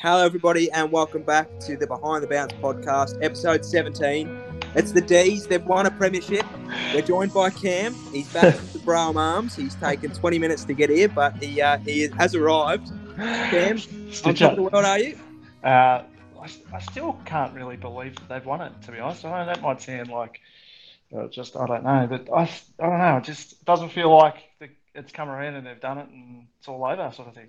Hello, everybody, and welcome back to the Behind the Bounce podcast, episode 17. It's the D's. They've won a premiership. We're joined by Cam. He's back from the Brougham Arms. He's taken 20 minutes to get here, but he uh, he has arrived. Cam, on top of the world, are you? Uh, I, I still can't really believe that they've won it. To be honest, I know that might sound like uh, just I don't know, but I, I don't know. It just doesn't feel like the, it's come around and they've done it and it's all over, sort of thing.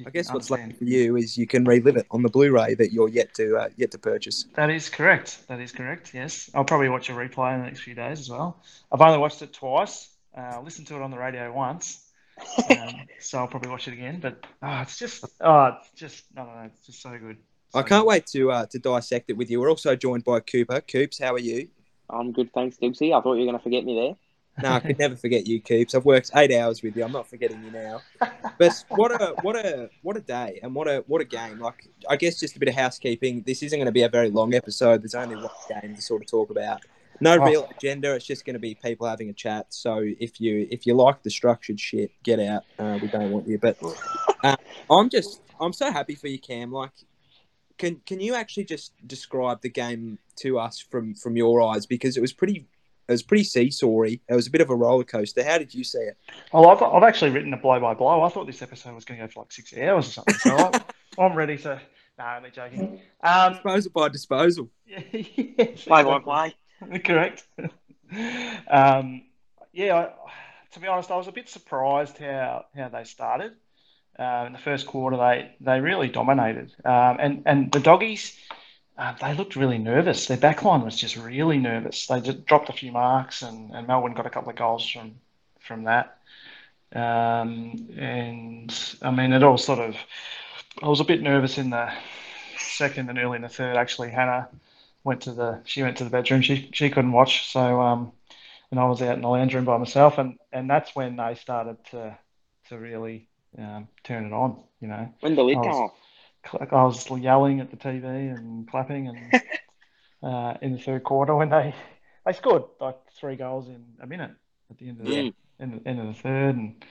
You I guess what's understand. lucky for you is you can relive it on the Blu-ray that you're yet to uh, yet to purchase. That is correct. That is correct. Yes, I'll probably watch a replay in the next few days as well. I've only watched it twice. Uh, listened to it on the radio once, um, so I'll probably watch it again. But oh, it's just, oh, it's just, I don't know, it's just so good. I can't good. wait to uh, to dissect it with you. We're also joined by Cooper. Coops, how are you? I'm good, thanks, Dibsy. I thought you were going to forget me there. No, I could never forget you, Coops. I've worked eight hours with you. I'm not forgetting you now. But what a what a what a day and what a what a game. Like I guess just a bit of housekeeping. This isn't going to be a very long episode. There's only one game to sort of talk about. No Oh. real agenda. It's just going to be people having a chat. So if you if you like the structured shit, get out. Uh, we don't want you. But uh, I'm just I'm so happy for you, Cam. Like. Can, can you actually just describe the game to us from, from your eyes because it was pretty it was pretty seesawy. It was a bit of a roller coaster. How did you see it? Well, I've, I've actually written a blow by blow. I thought this episode was going to go for like six hours or something. So I, I'm ready to. No, I'm only joking. Um, Disposal by disposal. yes, Play by play. Correct. um, yeah, I, to be honest, I was a bit surprised how, how they started. Uh, in the first quarter, they, they really dominated. Um, and, and the doggies, uh, they looked really nervous. Their backline was just really nervous. They just dropped a few marks, and, and Melbourne got a couple of goals from from that. Um, and I mean, it all sort of. I was a bit nervous in the second and early in the third. Actually, Hannah went to the she went to the bedroom. She she couldn't watch, so um, and I was out in the lounge room by myself, and and that's when they started to to really um, turn it on. You know, When the lid I come off. I was yelling at the TV and clapping, and uh, in the third quarter when they they scored like three goals in a minute at the end of the Mm. the end of the third, and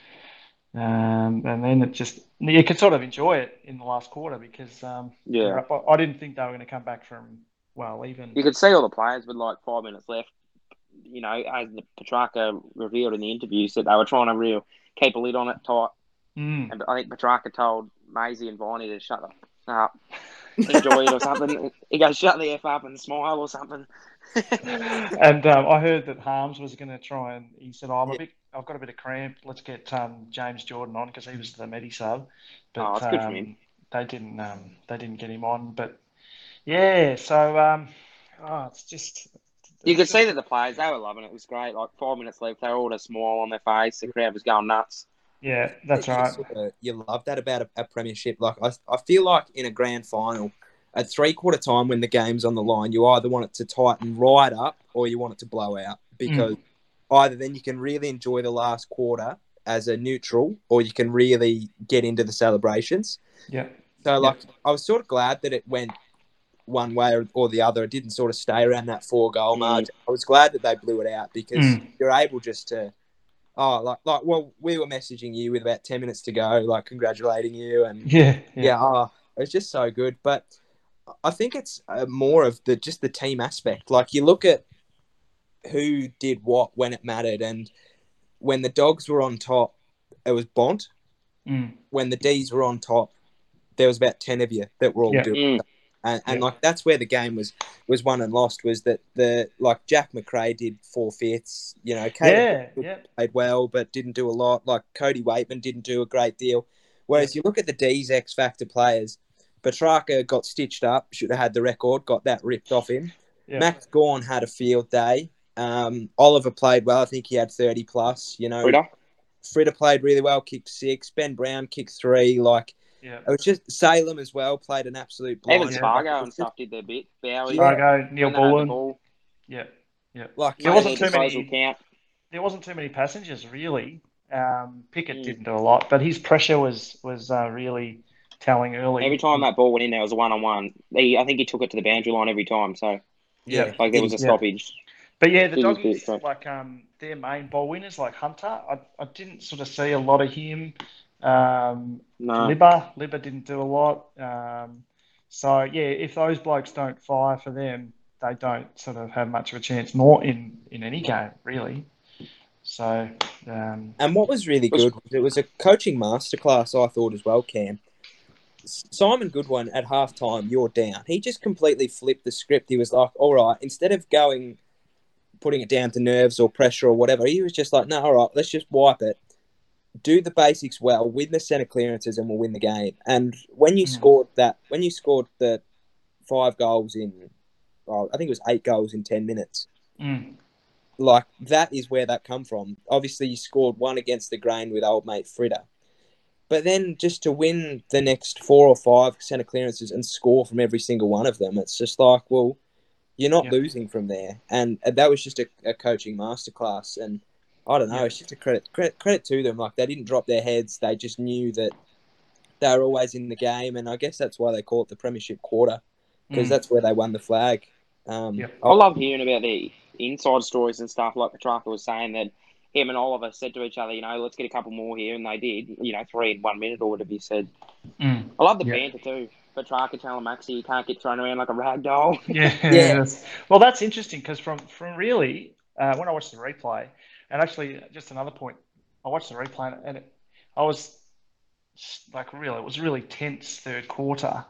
um, and then it just you could sort of enjoy it in the last quarter because um, Yeah. I I didn't think they were going to come back from well even You could see all the players with like five minutes left. You know, as the Petracca revealed in the interview, that they were trying to real keep a lid on it tight. Mm. And I think Petracca told Maisie and Viney to shut the up, enjoy it or something. He goes, shut the F up and smile or something. and um, I heard that Harmes was going to try and he said, oh, "I'm a bit, I've got a bit of cramp. Let's get um, James Jordan on because he was the medi sub." But Oh, that's good for um, they didn't, um, they didn't get him on. But yeah, so um, oh, it's just You could see that the players, they were loving it. It was great. Like five minutes left, they were all had a smile on their face. The crowd was going nuts. Yeah, that's You right. sort of- you love that about a, a premiership. Like I, I feel like in a grand final, at three quarter time when the game's on the line, you either want it to tighten right up or you want it to blow out because either then you can really enjoy the last quarter as a neutral or you can really get into the celebrations. Yeah, So like I was sort of glad that it went one way or, or the other. It didn't sort of stay around that four goal Mm. margin. I was glad that they blew it out because Mm. you're able just to oh like like well we were messaging you with about ten minutes to go, like congratulating you and yeah, yeah, oh, it was just so good. But I think it's uh, more of the just the team aspect. Like you look at who did what when it mattered, and when the dogs were on top, it was Bont. Mm. When the D's were on top, there was about ten of you that were all Yeah. doing. Mm. And, and Yeah. like that's where the game was was won and lost was that the like Jack Macrae did four fifths, you know, Caleb yeah, yeah. played well but didn't do a lot. Like Cody Weightman didn't do a great deal. Whereas you look at the D's X Factor players, Petracca got stitched up, should have had the record, got that ripped off him. Yeah. Max Gawn had a field day. Um, Oliver played well. I think he had 30 plus. You know, Fritter. Fritter played really well, kicked six. Ben Brown kicked three. Like, yeah. it was just Salem as well, played an absolute blind. Even Yeah. Spargo and stuff did their bit. Bowey. Yeah. Fargo, Neil when they Bullen. ball, Yeah, Like, There wasn't too many- Count. there wasn't too many passengers really. Um, Pickett Mm. didn't do a lot, but his pressure was was uh, really telling early. Every time that ball went in, there was a one on one. He, I think he took it to the boundary line every time. So Yeah. like there was a Yeah. stoppage. But yeah, the He was doggies, like um, their main ball winners, like Hunter, I, I didn't sort of see a lot of him. Um, No, Libba, Libba didn't do a lot. Um, So yeah, if those blokes don't fire for them, they don't sort of have much of a chance, nor in in any game really. So um, And what was really good was it was a coaching masterclass, I thought as well, Cam. Simon Goodwin at halftime, you're down. He just completely flipped the script. He was like, all right, instead of going, putting it down to nerves or pressure or whatever, he was just like, no, all right, let's just wipe it. Do the basics well, win the centre clearances, and we'll win the game. And when you Mm. scored that, when you scored the five goals in, well, I think it was eight goals in 10 minutes, mm, like that is where that come from. Obviously, you scored one against the grain with old mate Fritter, but then just to win the next four or five centre clearances and score from every single one of them, it's just like, well, you're not losing from there, and that was just a, a coaching masterclass. And I don't know, Yeah. it's just a credit credit credit to them. Like they didn't drop their heads; they just knew that they were always in the game, and I guess that's why they call it the Premiership quarter because mm. that's where they won the flag. Um, Yeah. I love hearing about the inside stories and stuff. Like Petracca was saying that him and Oliver said to each other, you know, let's get a couple more here, and they did. You know, three in one minute or whatever you said. Mm. I love the Yeah. banter too. Petracca telling Maxi you can't get thrown around like a rag doll. Yeah. Yeah. yes. Well, that's interesting because from from really uh, when I watched the replay, and actually just another point, I watched the replay and it, I was like really it was really tense third quarter,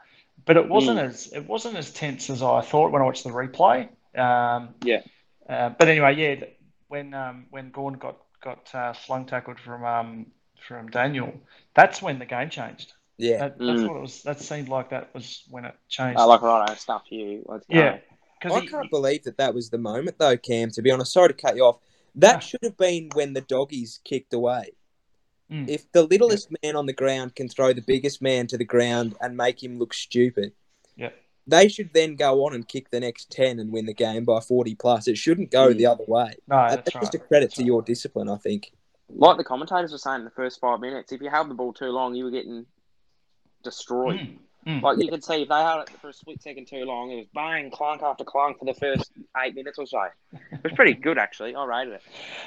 but it wasn't as it wasn't as tense as I thought when I watched the replay. Um, Yeah. Uh, but anyway, yeah, when um, when Gawn got got uh, slung tackled from um, from Daniel, that's when the game changed. yeah, That, that's Mm. what it was. That seemed like that was when it changed. I like right, stuff you. Let's. Yeah. Because I can't believe that that was the moment, though, Cam. To be honest, sorry to cut you off. That Ah. should have been when the doggies kicked away. Mm. If the littlest man on the ground can throw the biggest man to the ground and make him look stupid, Yeah. they should then go on and kick the next ten and win the game by forty plus. It shouldn't go Mm. the other way. no, that's that's right. just a credit That's to right. your discipline, I think. Like the commentators were saying in the first five minutes, if you held the ball too long, you were getting destroyed. Mm, mm. Like you could see if they had it for a split second too long, it was bang, clunk after clunk for the first eight minutes or so. It was pretty good actually. I rated it.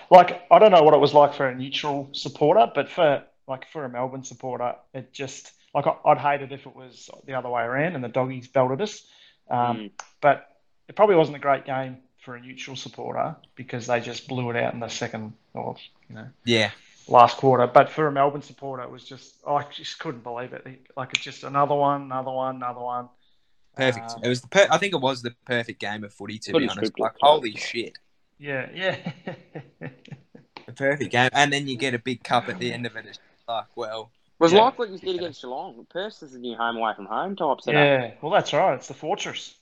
Like I don't know what it was like for a neutral supporter, but for like for a Melbourne supporter, it just like I- I'd hate it if it was the other way around and the doggies belted us. Um, Mm. But it probably wasn't a great game for a neutral supporter because they just blew it out in the second or you know Yeah, last quarter. But for a Melbourne supporter, it was just I just couldn't believe it. Like it's just another one, another one, another one. perfect. Um, it was the. Per- I think it was the perfect game of footy. To be honest, script like it. holy shit, Yeah, yeah. the perfect game. And then you get a big cup at the end of it. It's like, well, It was Yeah. like what you did against Geelong. Perth is the new home away from home type setup. yeah, well, that's right. It's the fortress.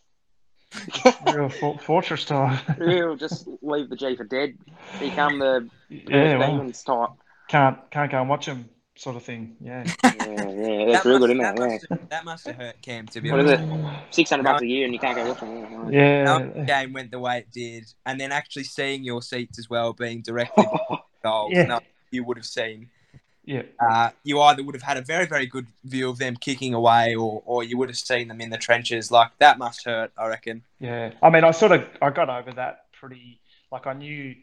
Real for- fortress time. Real, just leave the G for dead. Become the yeah, Perth well, Demons type. Can't can't go and watch them, sort of thing. Yeah. Yeah, yeah, that's that real must, good, isn't that, it? Yeah. have, that must have hurt Cam. To be What is honest. it? Six hundred bucks a year, and you can't go watch them. Yeah. Now, game went the way it did, and then actually seeing your seats as well being directly behind the goals, Yeah. no, you would have seen. Yeah. Uh, you either would have had a very, very good view of them kicking away, or, or you would have seen them in the trenches. Like that must hurt, I reckon. Yeah. I mean, I sort of I got over that pretty. Like I knew.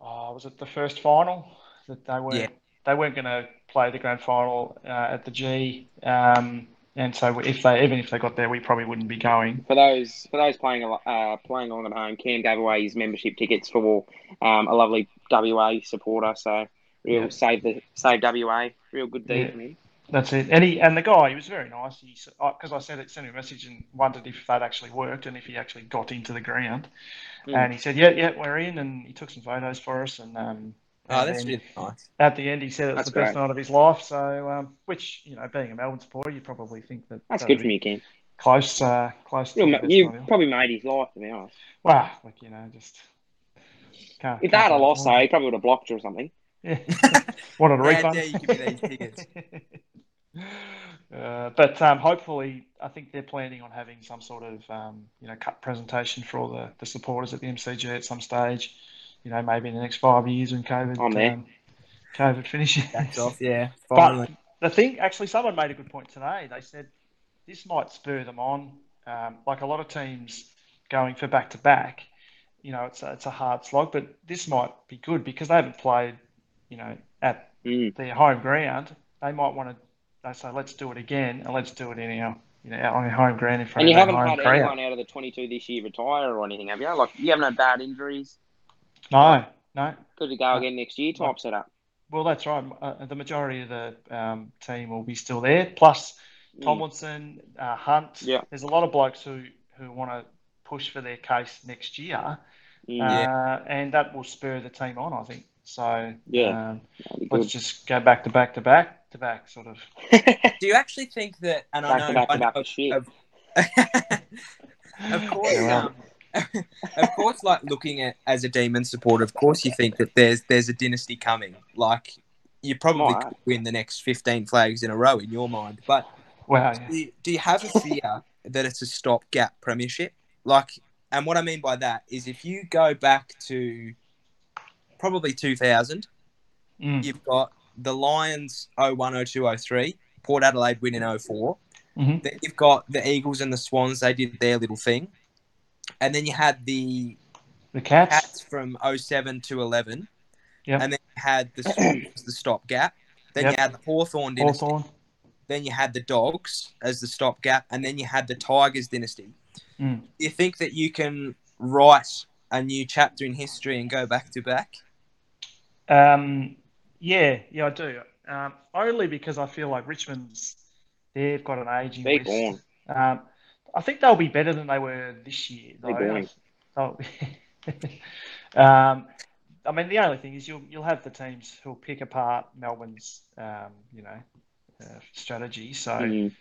Oh, was it the first final that they weren't Yeah. they weren't going to play the grand final uh, at the G. Um, and so if they even if they got there, we probably wouldn't be going. For those for those playing uh, playing along at home, Cam gave away his membership tickets for um, a lovely WA supporter. So real Yeah. save the save WA. Real good deed Yeah. from him. That's it. And he and the guy, he was very nice. He because I said it, sent him a message and wondered if that actually worked and if he actually got into the ground. Mm. And he said, "Yeah, yeah, we're in." And he took some photos for us. And um, Oh, and that's then really nice. at the end, he said it was That's the best great. night of his life. So, um, which you know, being a Melbourne supporter, you probably think that That's good from be you, Cam. Close, uh, close to Real, ma- you night of- probably made his life, to be honest. Wow, like you know, just can't. If they had a can't loss, though, he probably would have blocked you or something. Yeah. Wanted a refund. dare you give me these tickets? Uh, but um, hopefully, I think they're planning on having some sort of um, you know cut presentation for all the, the supporters at the MCG at some stage. You know, maybe in the next five years when COVID I'm um, COVID finishes. That's off, yeah. But Finally. the thing, actually, someone made a good point today. They said this might spur them on. Um, like a lot of teams going for back to back, you know, it's a, it's a hard slog, but this might be good because they haven't played, you know, at Mm. their home ground. They might want to. They say, let's do it again and let's do it in our you know, on your home ground in front And you haven't had anyone out of the 22 this year retire or anything, have you? Like, you haven't had bad injuries. No, no. Good to go again next year type setup. Well, that's right. Uh, the majority of the um, team will be still there. Plus Mm. Tomlinson, uh, Hunt. Yeah. There's a lot of blokes who, who want to push for their case next year, Mm. uh, and that will spur the team on. I think so. Yeah. Um, let's just go back to back to back to back, sort of. Do you actually think that? And I know, to back I to back know- of of- of course, Yeah. um, of course, like looking at as a demon supporter, of course, you think that there's there's a dynasty coming. Like you probably Might. could win the next fifteen flags in a row in your mind, but Wow. yeah. do you, do you have a fear that it's a stopgap premiership? Like, and what I mean by that is if you go back to probably 2000, Mm. you've got the Lions 01, 02, 03, Port Adelaide win in 04. Mhm. Then you've got the Eagles and the Swans, they did their little thing. And then you had the The Cats. Cats from 07 to 11. Yep. And then you had the Swans, the stopgap. Then Yep. you had the Hawthorn dynasty. Hawthorn. Then you had the Dogs as the stopgap, and then you had the Tigers dynasty. Mm. Do you think that you can write a new chapter in history and go back to back? Um, yeah, yeah, I do. Um, only because I feel like Richmond's they've got an aging They're list. gone. Um, I think they'll be better than they were this year. They're though. They'll- um, I mean, the only thing is you'll you'll have the teams who'll pick apart Melbourne's, um, you know, uh, strategy. So. Mm.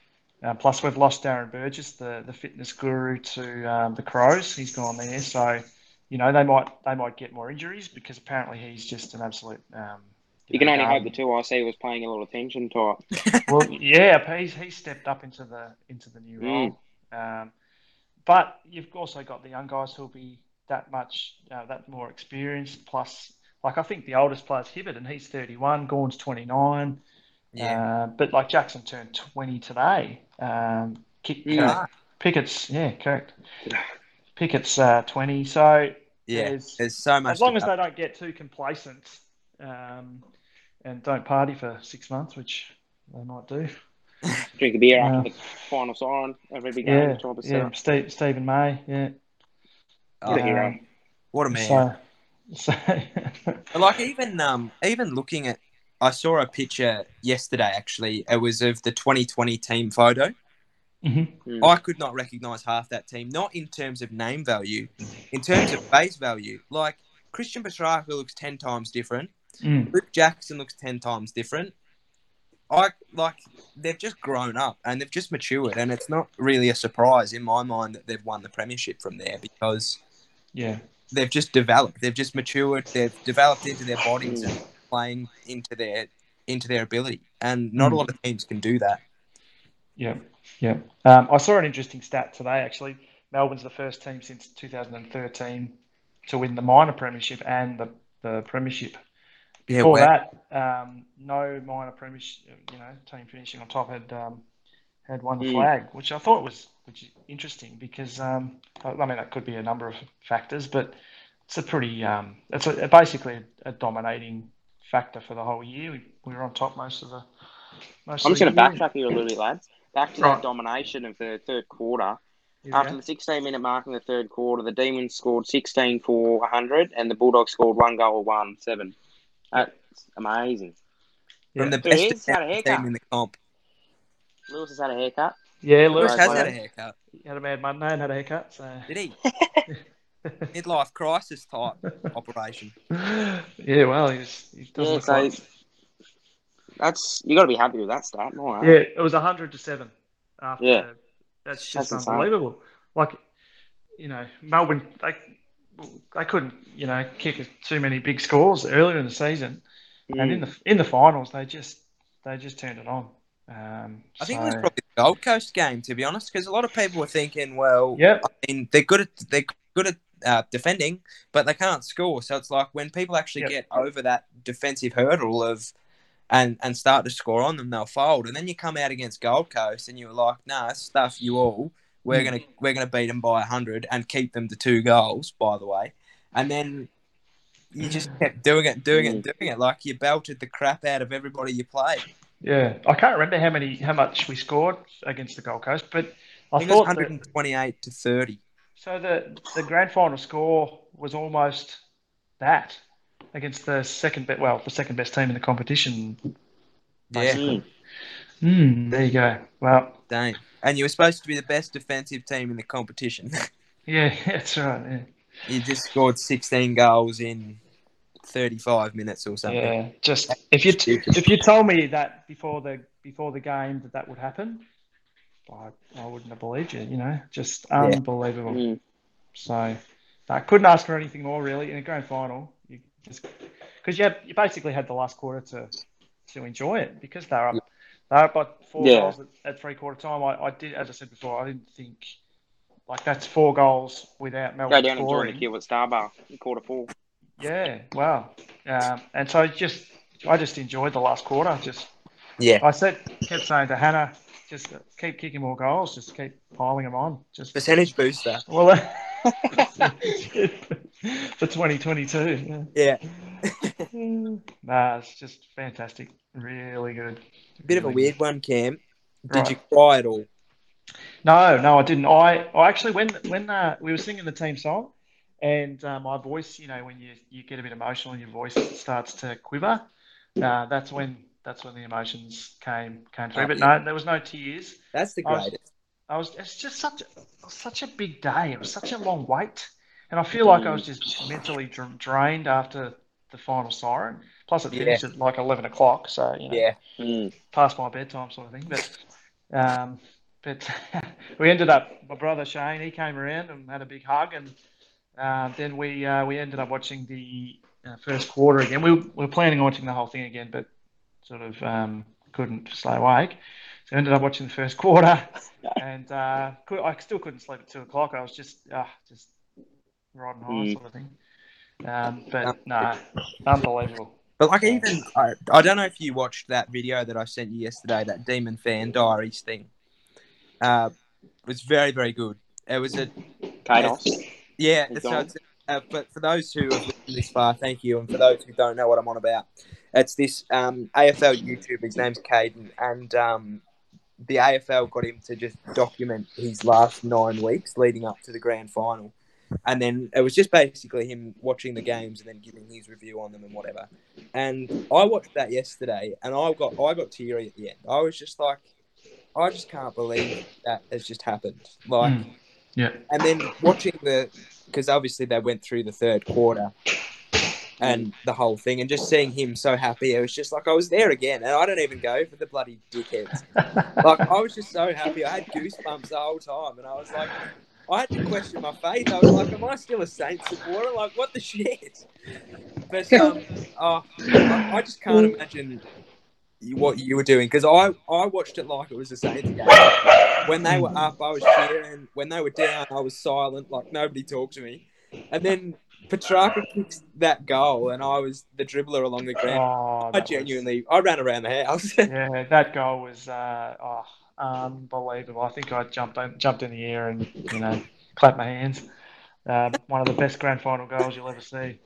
Uh, plus, we've lost Darren Burgess, the, the fitness guru, to um, the Crows. He's gone there, so you know they might they might get more injuries because apparently he's just an absolute. Um, You can know, only hope the two I see was paying a lot of attention it. Well, yeah, he's he's stepped up into the into the new role. Um, but you've also got the young guys who'll be that much uh, that more experienced. Plus, like I think the oldest player's Hibberd, and he's 31. Gawn's 29. Yeah. Uh, but like Jackson turned 20 today. Um, Kick, Yeah. Pickett's, yeah, correct. Pickett's uh, 20. So yeah. there's- There's so much. as long as they don't get too complacent um, and don't party for six months, which they might do. Drink a beer Yeah. after the final siren of every game. Yeah, type of yeah. setup. Steve, Stephen May, yeah. What a Um, hero. What a man. So, so like even um even looking at I saw a picture yesterday actually. It was of the 2020 team photo. Mhm. I could not recognize half that team, not in terms of name value, in terms of face value. Like Christian Petracca looks 10 times different. Mm. Luke Jackson looks 10 times different. I like they've just grown up and they've just matured and it's not really a surprise in my mind that they've won the premiership from there because yeah, they've just developed. They've just matured. They've developed into their bodies and playing into their into their ability. And not a Mm. lot of teams can do that. yeah, yeah. Um, I saw an interesting stat today. Actually, Melbourne's the first team since 2013 to win the minor premiership and the, the premiership. Yeah, Before well, that, um, no minor premiership, you know, team finishing on top had um, had won the Mm. flag, which I thought was which is interesting because um, I I mean that could be a number of factors, but it's a pretty um, it's a, basically a, dominating factor for the whole year. We, we were on top most of the. Most I'm of just going to backtrack here a little bit, lads. Back to Right. that domination of the third quarter. Here we After the 16 minute mark in the third quarter, the Demons scored 16 for 100 and the Bulldogs scored one goal, one seven. That's amazing. from the Yeah. There he best is, had a haircut. team in the comp. Lewis has had a haircut. Yeah, Lewis Lewis has Right, had a haircut. he had a mad Monday and had a haircut. So Did he? Midlife crisis type operation. yeah, well, he's, he does Yeah, look so like that's you got to be happy with that stat. All right. Eh? Yeah, it was hundred to seven. After Yeah. that's just That's insane. unbelievable. Like, you know, Melbourne they they couldn't you know kick too many big scores earlier in the season, and in Mm. the in the finals they just they just turned it on. Um, I think it was probably the Gold Coast game, to be honest, because a lot of people were thinking, well, Yep. I mean, they're good at they're good at uh, defending, but they can't score. So it's like when people actually Yep. get over that defensive hurdle of and and start to score on them, they'll fold. And then you come out against Gold Coast, and you're like, nah, stuff you all. We're Mm. gonna we're gonna beat them by hundred and keep them to two goals. By the way, and then. You just kept doing it, doing it, doing it. Like you belted the crap out of everybody you played. Yeah, I can't remember how many, how much we scored against the Gold Coast, but I, I thought that, 128 to 30. so. The the grand final score was almost that against the second best, well, the second best team in the competition. Yeah, Mm. Hmm. there you go. Well, And you were supposed to be the best defensive team in the competition. yeah, that's right. Yeah. you just scored 16 goals in 35 minutes or something. Yeah, just if you Stupid. if you told me that before the before the game that that would happen, I, I wouldn't have believed you. You know, just unbelievable. Mm. So I couldn't ask for anything more really in a grand final. You just because you had, you basically had the last quarter to to enjoy it because they're up they're up by four Yeah. goals at, at three quarter time. I, I did as I said before, I didn't think like that's four goals without Melbourne. Go Melbourne down and join scoring. the queue at Starbar in quarter four. Yeah, wow. Um, and so just I just enjoyed the last quarter. Just Yeah. I said kept saying to Hannah, just keep kicking more goals, just keep piling them on. Just Percentage booster. well, for 2022. Yeah. Yeah. nah, it's just fantastic. Really good. A Bit of a Really weird one, Cam. Did Right. you cry at all? No, no, I didn't. I, I actually when when uh, we were singing the team song, and uh, my voice, you know, when you you get a bit emotional and your voice starts to quiver, uh, that's when that's when the emotions came came through. But no, there was no tears. That's the I was- greatest. I was it's just such such a big day. It was such a long wait, and I feel like I was just mentally drained after the final siren. Plus, it Yeah. finished at like eleven o'clock, so you know, Yeah. Mm. past my bedtime sort of thing. But um, but we ended up. My brother Shane, he came around and had a big hug, and um, then we uh, we ended up watching the uh, first quarter again. We, we were planning on watching the whole thing again, but sort of um, couldn't stay awake. So I ended up watching the first quarter, and uh, could, I still couldn't sleep at two o'clock. I was just uh, just riding high Mm. sort of thing. Um, but no, unbelievable. But like even I, I don't know if you watched that video that I sent you yesterday, that Demon Fan Diaries thing. Uh, it was very very good. It was a Chaos. yeah. So it's, uh, but for those who have listened this far, thank you. And for those who don't know what I'm on about, it's this um, AFL YouTube. His name's Caden, and um, the AFL got him to just document his last nine weeks leading up to the grand final. And then it was just basically him watching the games and then giving his review on them and whatever. And I watched that yesterday, and I got I got teary at the end. I was just like, I just can't believe that has just happened. Like, Mm. Yeah. and then watching the because obviously they went through the third quarter and the whole thing, and just seeing him so happy, it was just like I was there again, and I don't even go for the bloody dickheads. Like I was just so happy, I had goosebumps the whole time, and I was like, I had to question my faith. I was like, am I still a Saints supporter? Like what the shit? But um, oh, I, I just can't imagine what you were doing because I I watched it like it was a Saints game. When they were up, I was cheering. When they were down, I was silent, like nobody talked to me. And then Petracca kicks that goal, and I was the dribbler along the ground. Oh, I that was- genuinely, I ran around the house. yeah, that goal was uh, oh, unbelievable. I think I jumped in, jumped in the air and you know clapped my hands. Uh, one of the best grand final goals you'll ever see.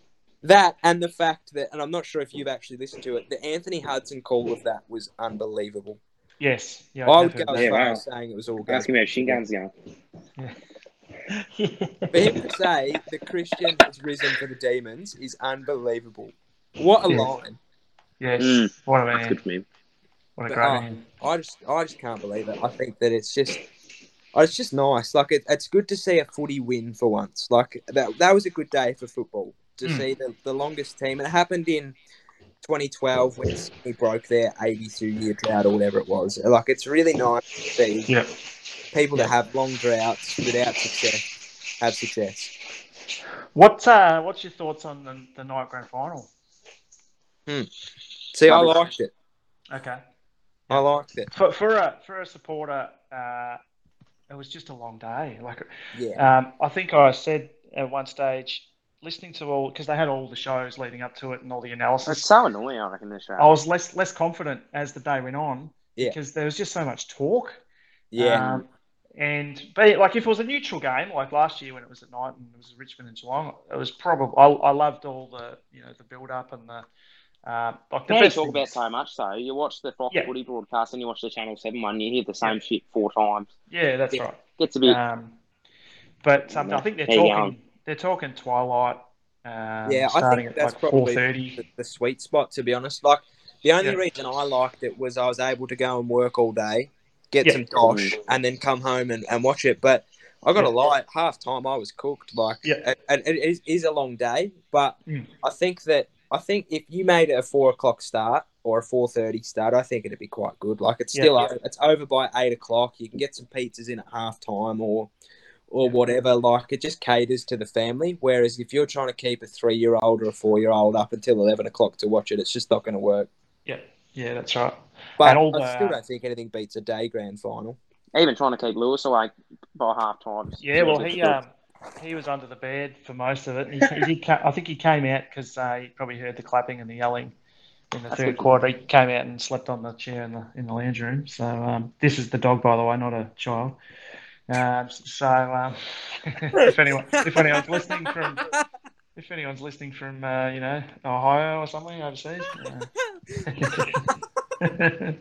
that and the fact that, and I'm not sure if you've actually listened to it, the Anthony Hudson call of that was unbelievable. Yes, yeah, I I would go as Yeah, far wow. as saying it was all good. Ask him how shin guns going. that. For him to say the Christian has risen for the Demons is unbelievable. What a Yes. line! yes, Mm. what a man. That's good for him. What a great oh, man. I just, I just can't believe it. I think that it's just, oh, it's just nice. Like it, it's good to see a footy win for once. Like that, that was a good day for football to Mm. see the, the longest team. It happened in 2012 when Sydney broke their 82 year drought or whatever it was. Like it's really nice to see Yeah. people that have long droughts without success have success. What's uh, what's your thoughts on the, the night grand final? See, I liked it. Okay, I liked it. for for a for a supporter, uh, it was just a long day. Like Yeah. Um, I think I said at one stage, listening to all because they had all the shows leading up to it and all the analysis. It's so annoying, I reckon, this show. I was less less confident as the day went on Yeah. because there was just so much talk. Yeah. Um, and but like if it was a neutral game like last year when it was at night and it was Richmond and Geelong, it was probably I, I loved all the you know the build up and the Um, like the talk about so much though. You watch the Fox Yeah. Footy broadcast and you watch the Channel Seven one. You hear the same shit four times. Yeah, that's Yeah. right. Gets a bit. Um, but um, I think they're There talking. go. They're talking twilight. Um, Yeah, I think that's like probably the, the sweet spot, to be honest. Like, the only Yeah. reason I liked it was I was able to go and work all day, get Yeah. some dosh, and then come home and, and watch it. But I got to Yeah. lie, at half time I was cooked. Like, Yeah. and, and it is, is a long day, but Mm. I think that I think if you made it a four o'clock start or a four thirty start, I think it'd be quite good. Like, it's Yeah. still over, it's over by eight o'clock. You can get some pizzas in at half time or or Yeah. whatever. Like it just caters to the family. Whereas if you're trying to keep a three year old or a four year old up until eleven o'clock to watch it, it's just not going to work. Yeah, yeah, that's right. But And all I still don't think anything beats a day grand final. Even trying to keep Lewis away by half time. Yeah, well, he um, he was under the bed for most of it. He, he I think he came out because uh, he probably heard the clapping and the yelling in the That's third quarter. He came out and slept on the chair in the in the lounge room. So um, this is the dog, by the way, not a child. Um, so um, if anyone if anyone's listening from if anyone's listening from uh, you know Ohio or something overseas. Uh,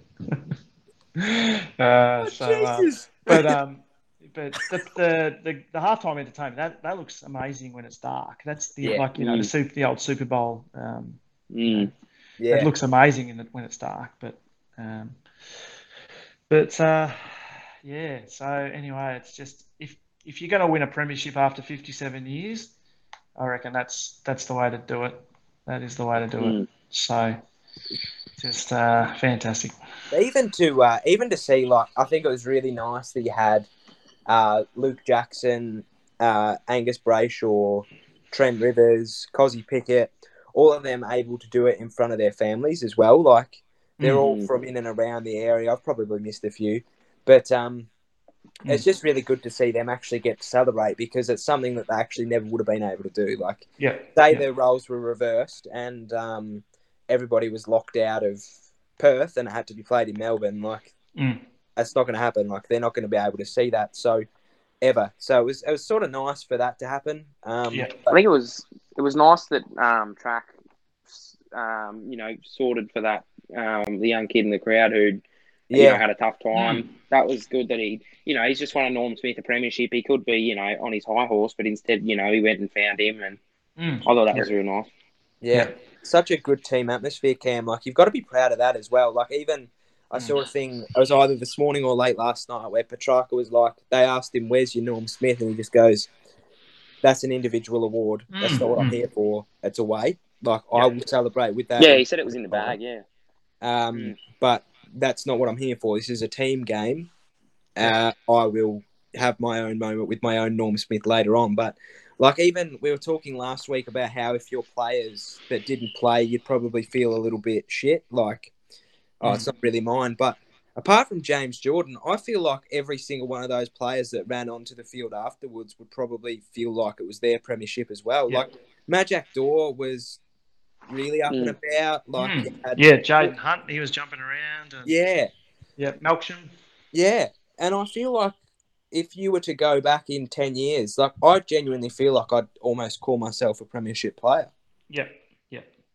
uh, so, uh, but um, but the the, the, the halftime entertainment that, that looks amazing when it's dark. That's the Yeah. like you know the Mm. super the old Super Bowl. Um, Mm. yeah, It looks amazing in the, when it's dark, but um, but uh, yeah. So anyway, it's just if if you're going to win a premiership after 57 years, I reckon that's that's the way to do it. That is the way to do it. Mm. So just uh, fantastic. even to uh, even to see like I think it was really nice that you had uh, Luke Jackson, uh, Angus Brayshaw, Trent Rivers, Cozzy Pickett, all of them able to do it in front of their families as well. Like they're all Mm. from in and around the area. I've probably missed a few, but um, it's just really good to see them actually get to celebrate because it's something that they actually never would have been able to do. Like Yeah. say yeah. the roles were reversed and um, everybody was locked out of Perth and it had to be played in Melbourne, like Mm. That's not going to happen. Like they're not going to be able to see that. So ever. So it was it was sort of nice for that to happen. Um, Yeah. I think it was it was nice that um, track, um, you know, sorted for that um, the young kid in the crowd who you know yeah, had a tough time. That was good that he, you know, he's just won a Norm Smith a premiership. He could be, you know, on his high horse, but instead, you know, he went and found him, and Mm. I thought that was real nice. yeah, Such a good team atmosphere, Cam. Like you've got to be proud of that as well. Like even I Mm. saw a thing. It was either this morning or late last night where Petracca was like, they asked him, "Where's your Norm Smith?" and he just goes, "That's an individual award. That's not what I'm Mm. here for. It's away. Like I will celebrate with that." Yeah, he said it was in the bag. Yeah, Um, Mm. But that's not what I'm here for. This is a team game. Uh, I will have my own moment with my own Norm Smith later on. But like even we were talking last week about how if your players that didn't play, you'd probably feel a little bit shit. Like, oh, it's not really mine. But apart from James Jordan, I feel like every single one of those players that ran onto the field afterwards would probably feel like it was their premiership as well. Yeah. Like Majak Daw was really up and about. Like, Mm. had- Yeah, Jayden Hunt, he was jumping around. And, yeah. yeah, Melksham. Yeah, and I feel like if you were to go back in ten years, like I genuinely feel like I'd almost call myself a premiership player. Yeah, yeah.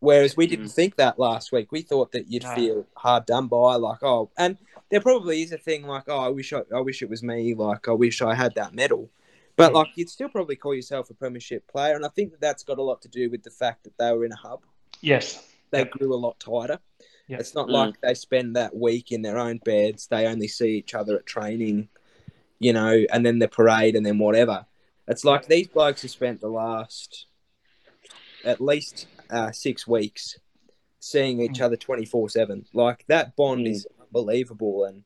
Whereas we didn't think that last week. We thought that you'd No. feel hard done by, like oh, and there probably is a thing like oh, I wish I, I wish it was me, like I wish I had that medal. But like you'd still probably call yourself a premiership player, and I think that that's got a lot to do with the fact that they were in a hub. Yes. They Yep. grew a lot tighter. Yep. It's not Mm. like they spend that week in their own beds. They only see each other at training, you know, and then the parade and then whatever. It's like these blokes have spent the last at least uh, six weeks seeing each Mm. other 24 7. Like that bond Mm. is unbelievable. And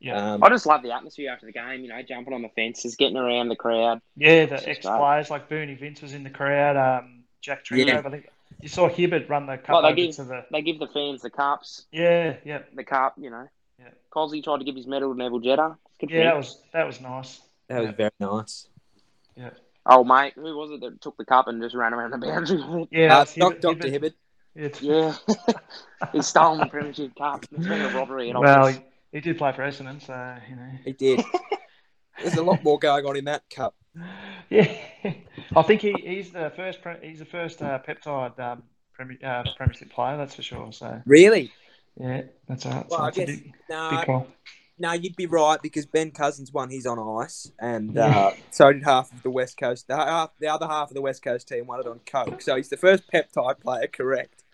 Yeah. um, I just love the atmosphere after the game. You know, jumping on the fences, getting around the crowd. Yeah, the ex players like Bernie Vince was in the crowd. Um, Jack Trengove, Yeah. I think. You saw Hibberd run the cup Well, they over give- to the. They give the fans the cups, Yeah, yeah, the cup. You know, Yeah. Cosy tried to give his medal to Neville Jetta. It's good for yeah. That was that was nice. that was very nice. Oh mate, who was it that took the cup and just ran around the boundary? Yeah, Uh, that's Hibberd- Dr. Hibberd. Hibberd. Yeah. Yeah, he's stolen the premiership cup. It's been a robbery. And Well, well, he, he did play for Essendon, so you know. He did. There's a lot more going on in that cup. Yeah, I think he, he's the first. He's the first uh, peptide um, Premier, uh, Premiership player, that's for sure. So Really? yeah, that's a, Well, I that's a guess big, no. big call. No, you'd be right because Ben Cousins won his on ice, and uh, so did half of the West Coast. The, half, the other half of the West Coast team won it on coke. So he's the first peptide player, correct?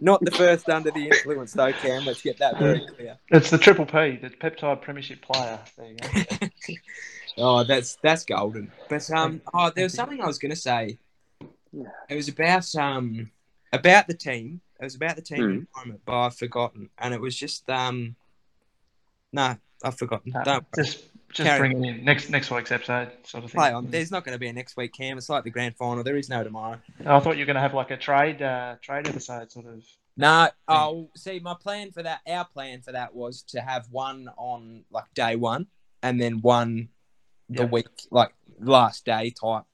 Not the first under the influence, though, Cam. Let's get that very clear. It's the triple P, the peptide Premiership player. There you go. Oh, that's that's golden. But um, oh, there was something I was going to say. It was about um about the team. It was about the team Hmm. environment, but I've forgotten, and it was just um. No, I've forgotten. Don't just just Carry bring it in next next week's episode, sort of thing. play on. There's not going to be a next week, Cam. It's like the grand final. There is no tomorrow. I thought you were going to have like a trade uh, trade episode, sort of. No, oh, see, my plan for that, our plan for that was to have one on like day one, and then one the Yeah. week, like last day type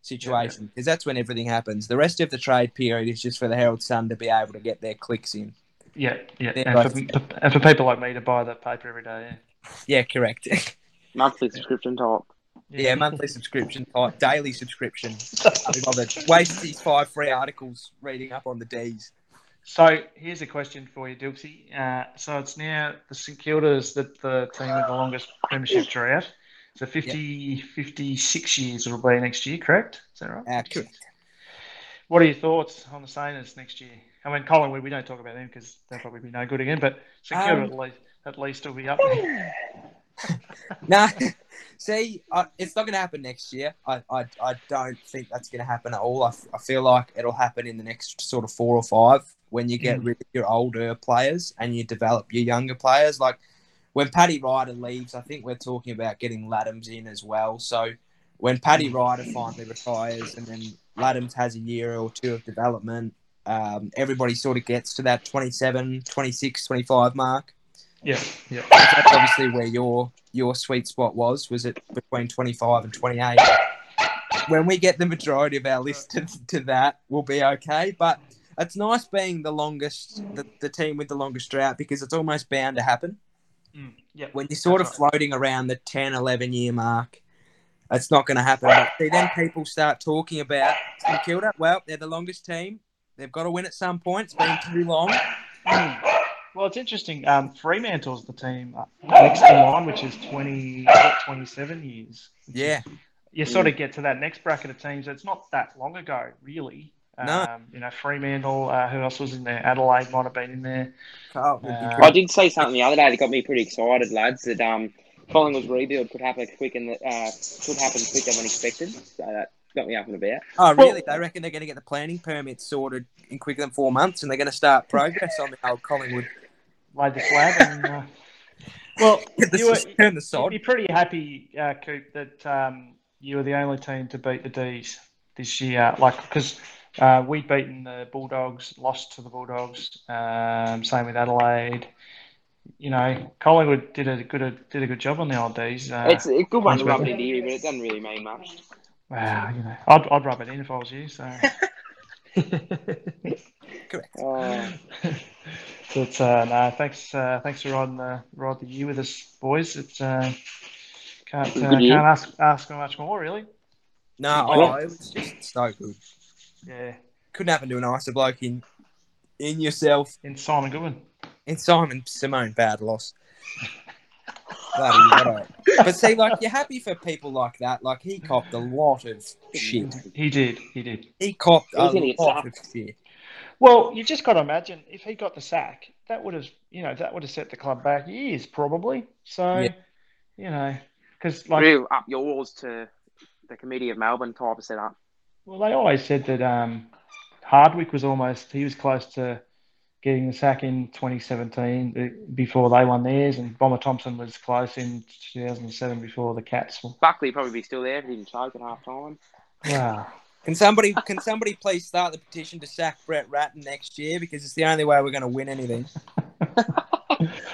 situation, because that's when everything happens. The rest of the trade period is just for the Herald Sun to be able to get their clicks in. Yeah, yeah, Yeah, and, right. for, and for people like me to buy the paper every day. Yeah, yeah correct. Monthly subscription type. Yeah, yeah, monthly subscription type, daily subscription. Can't be. Waste these five free articles reading up on the D's. So here's a question for you, Dilksy. Uh, so it's now the St Kilda's that the team with the longest premiership drought. So 50, 56 years it'll be next year, correct? Is that right? Uh, correct. What are your thoughts on the Saints next year? I mean, Collingwood, we don't talk about them because they'll probably be no good again, but St Um, at, least, at least will be up there. No, see, I, it's not going to happen next year. I, I, I don't think that's going to happen at all. I, f- I feel like it'll happen in the next sort of four or five when you get Mm. rid of your older players and you develop your younger players. Like when Paddy Ryder leaves, I think we're talking about getting Laddams in as well. So when Paddy Ryder finally retires and then Laddams has a year or two of development, um, everybody sort of gets to that 27, 26, 25 mark Yeah, yeah. that's obviously where your your sweet spot was. Was it between twenty five and twenty eight? When we get the majority of our list to, to that, we'll be okay. But it's nice being the longest, the, the team with the longest drought because it's almost bound to happen. Mm, yeah. When you're sort of That's floating around the 10, 11 year mark, it's not going to happen. But see, then people start talking about St Kilda. Well, they're the longest team. They've got to win at some point. It's been too long. Well, it's interesting. Um, Fremantle's the team uh, next in line, which is 20, what, 27 years. Yeah. You sort of get to that next bracket of teams. It's not that long ago, really. Um, No. You know, Fremantle, uh, who else was in there? Adelaide might have been in there. Carlton would Uh. I did say something the other day that got me pretty excited, lads. That um, Collingwood's rebuild could happen quick and uh, could happen quicker than expected. So that got me up and about. Oh, Well- really? they reckon they're going to get the planning permit sorted in quicker than four months, and they're going to start progress on the old Collingwood. Laid the slab. And, uh, well, Get the, you were, turn the sod. you'd sod. be pretty happy, uh, Coop, that um, you were the only team to beat the D's this year. Like, because uh, we'd beaten the Bulldogs, lost to the Bulldogs. Um, same with Adelaide. You know, Collingwood did a good did a good job on the old D's. Uh, it's a good one to rub it better. into you, but it doesn't really mean much. Wow, you know, I'd, I'd rub it in if I was you. So. Correct. Oh, but uh, no, thanks, uh, thanks for riding the ride the year with us, boys. It's uh, can't uh, can't ask ask for much more, really. No, Well- oh, it was just so good. Yeah, Couldn't happen to a nicer bloke in in yourself. in Simon Goodwin. In Simon Simone, bad loss. Bloody what But see, like you're happy for people like that. Like he copped a lot of shit. He did, he did. He copped He a lot of shit. Well, you've just got to imagine if he got the sack, that would have, you know, that would have set the club back years probably. So, Yeah. you know, because like, real up yours to the committee of Melbourne type of setup. well, they always said that um, Hardwick was almost he was close to getting the sack in 2017 uh, before they won theirs, and Bomber Thompson was close in 2007 before the Cats. were- Buckley would probably be still there if he didn't choke at half time. Wow. Can somebody can somebody please start the petition to sack Brett Ratten next year because it's the only way we're going to win anything.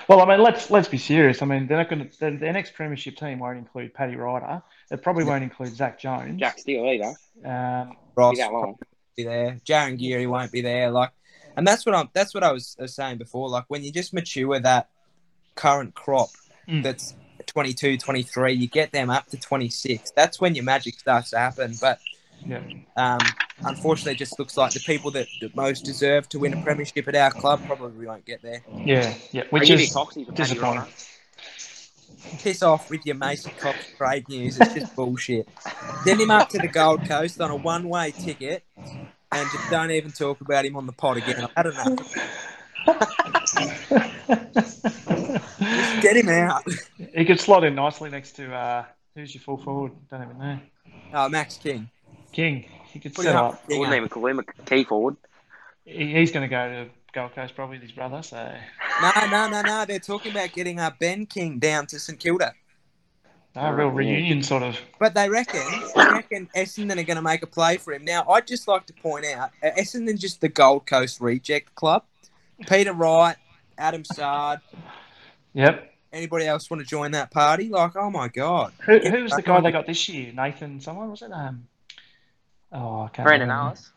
Well, I mean, let's let's be serious. I mean, they're not going to. Their, their next premiership team won't include Paddy Ryder. It probably won't include Zach Jones. Jack Steele either. Um, Ross Be that long. won't be there. Jarryn Geary won't be there. Like, and that's what I'm. That's what I was, was saying before. Like when you just mature that current crop Mm. that's 22, 23, you get them up to 26. That's when your magic starts to happen. But yeah. um, unfortunately, it just looks like the people that, that most deserve to win a premiership at our club probably won't get there. Yeah, yeah, which give is Coxie disappointing. Piss off with your Mason Cox trade news. It's just bullshit. Send him up to the Gold Coast on a one-way ticket, and just don't even talk about him on the pod again. I've had enough. Just get him out. he could slot in nicely next to uh, who's your full forward? Don't even know. Oh, Max King. King. He could Put set him up. up. I wouldn't even call him a key forward. He- He's going to go to Gold Coast probably with his brother. So No, no, no, no. They're talking about getting uh, Ben King down to St Kilda. A real Oh, reunion sort of. But they reckon, they reckon Essendon are going to make a play for him. Now, I'd just like to point out, uh, Essendon's just the Gold Coast reject club. Peter Wright, Adam Saad, Yep. anybody else want to join that party? Like, oh my god. Who, who was the guy they got this year? Nathan. Someone was it? Um. Oh, I can't. Brandon remember. Alice.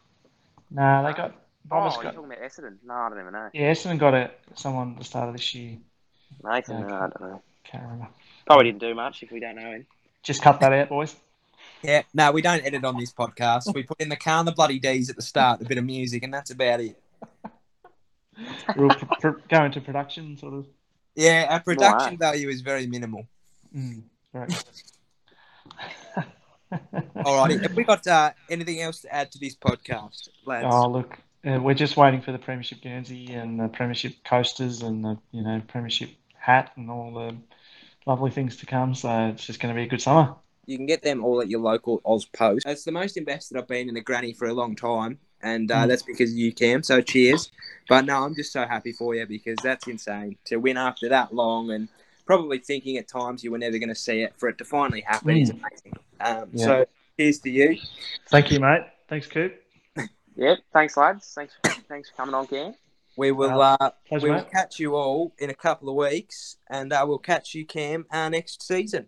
No, they got. Oh, Bombers you're got. talking about Essendon? No, I don't even know. Yeah, Essendon got it. Someone at the start of this year. Nathan, Okay. no, I don't know. Can't remember. Probably didn't do much if we don't know him. Just cut that out, boys. Yeah, no, we don't edit on this podcast. We put in the car and the bloody D's at the start, a bit of music, and that's about it. We'll pr- pr- go into production, sort of. Yeah, our production Right. value is very minimal. Mm, right. Alrighty, have we got uh, anything else to add to this podcast, lads? Oh, look, uh, we're just waiting for the Premiership Guernsey and the Premiership coasters and the you know Premiership hat and all the lovely things to come. So it's just going to be a good summer. You can get them all at your local Aus Post. It's the most invested I've been in a granny for a long time, and uh, Mm. that's because of you, Cam. So cheers. But no, I'm just so happy for you because that's insane to win after that long and probably thinking at times you were never going to see it. For it to finally happen is amazing. Um, Yeah. So cheers to you. Thank you, mate. Thanks, Coop. Yep. Thanks, lads. Thanks. Thanks for coming on, Cam. We will uh, Pleasure, we will mate. catch you all in a couple of weeks, and uh, we'll catch you, Cam, uh, next season.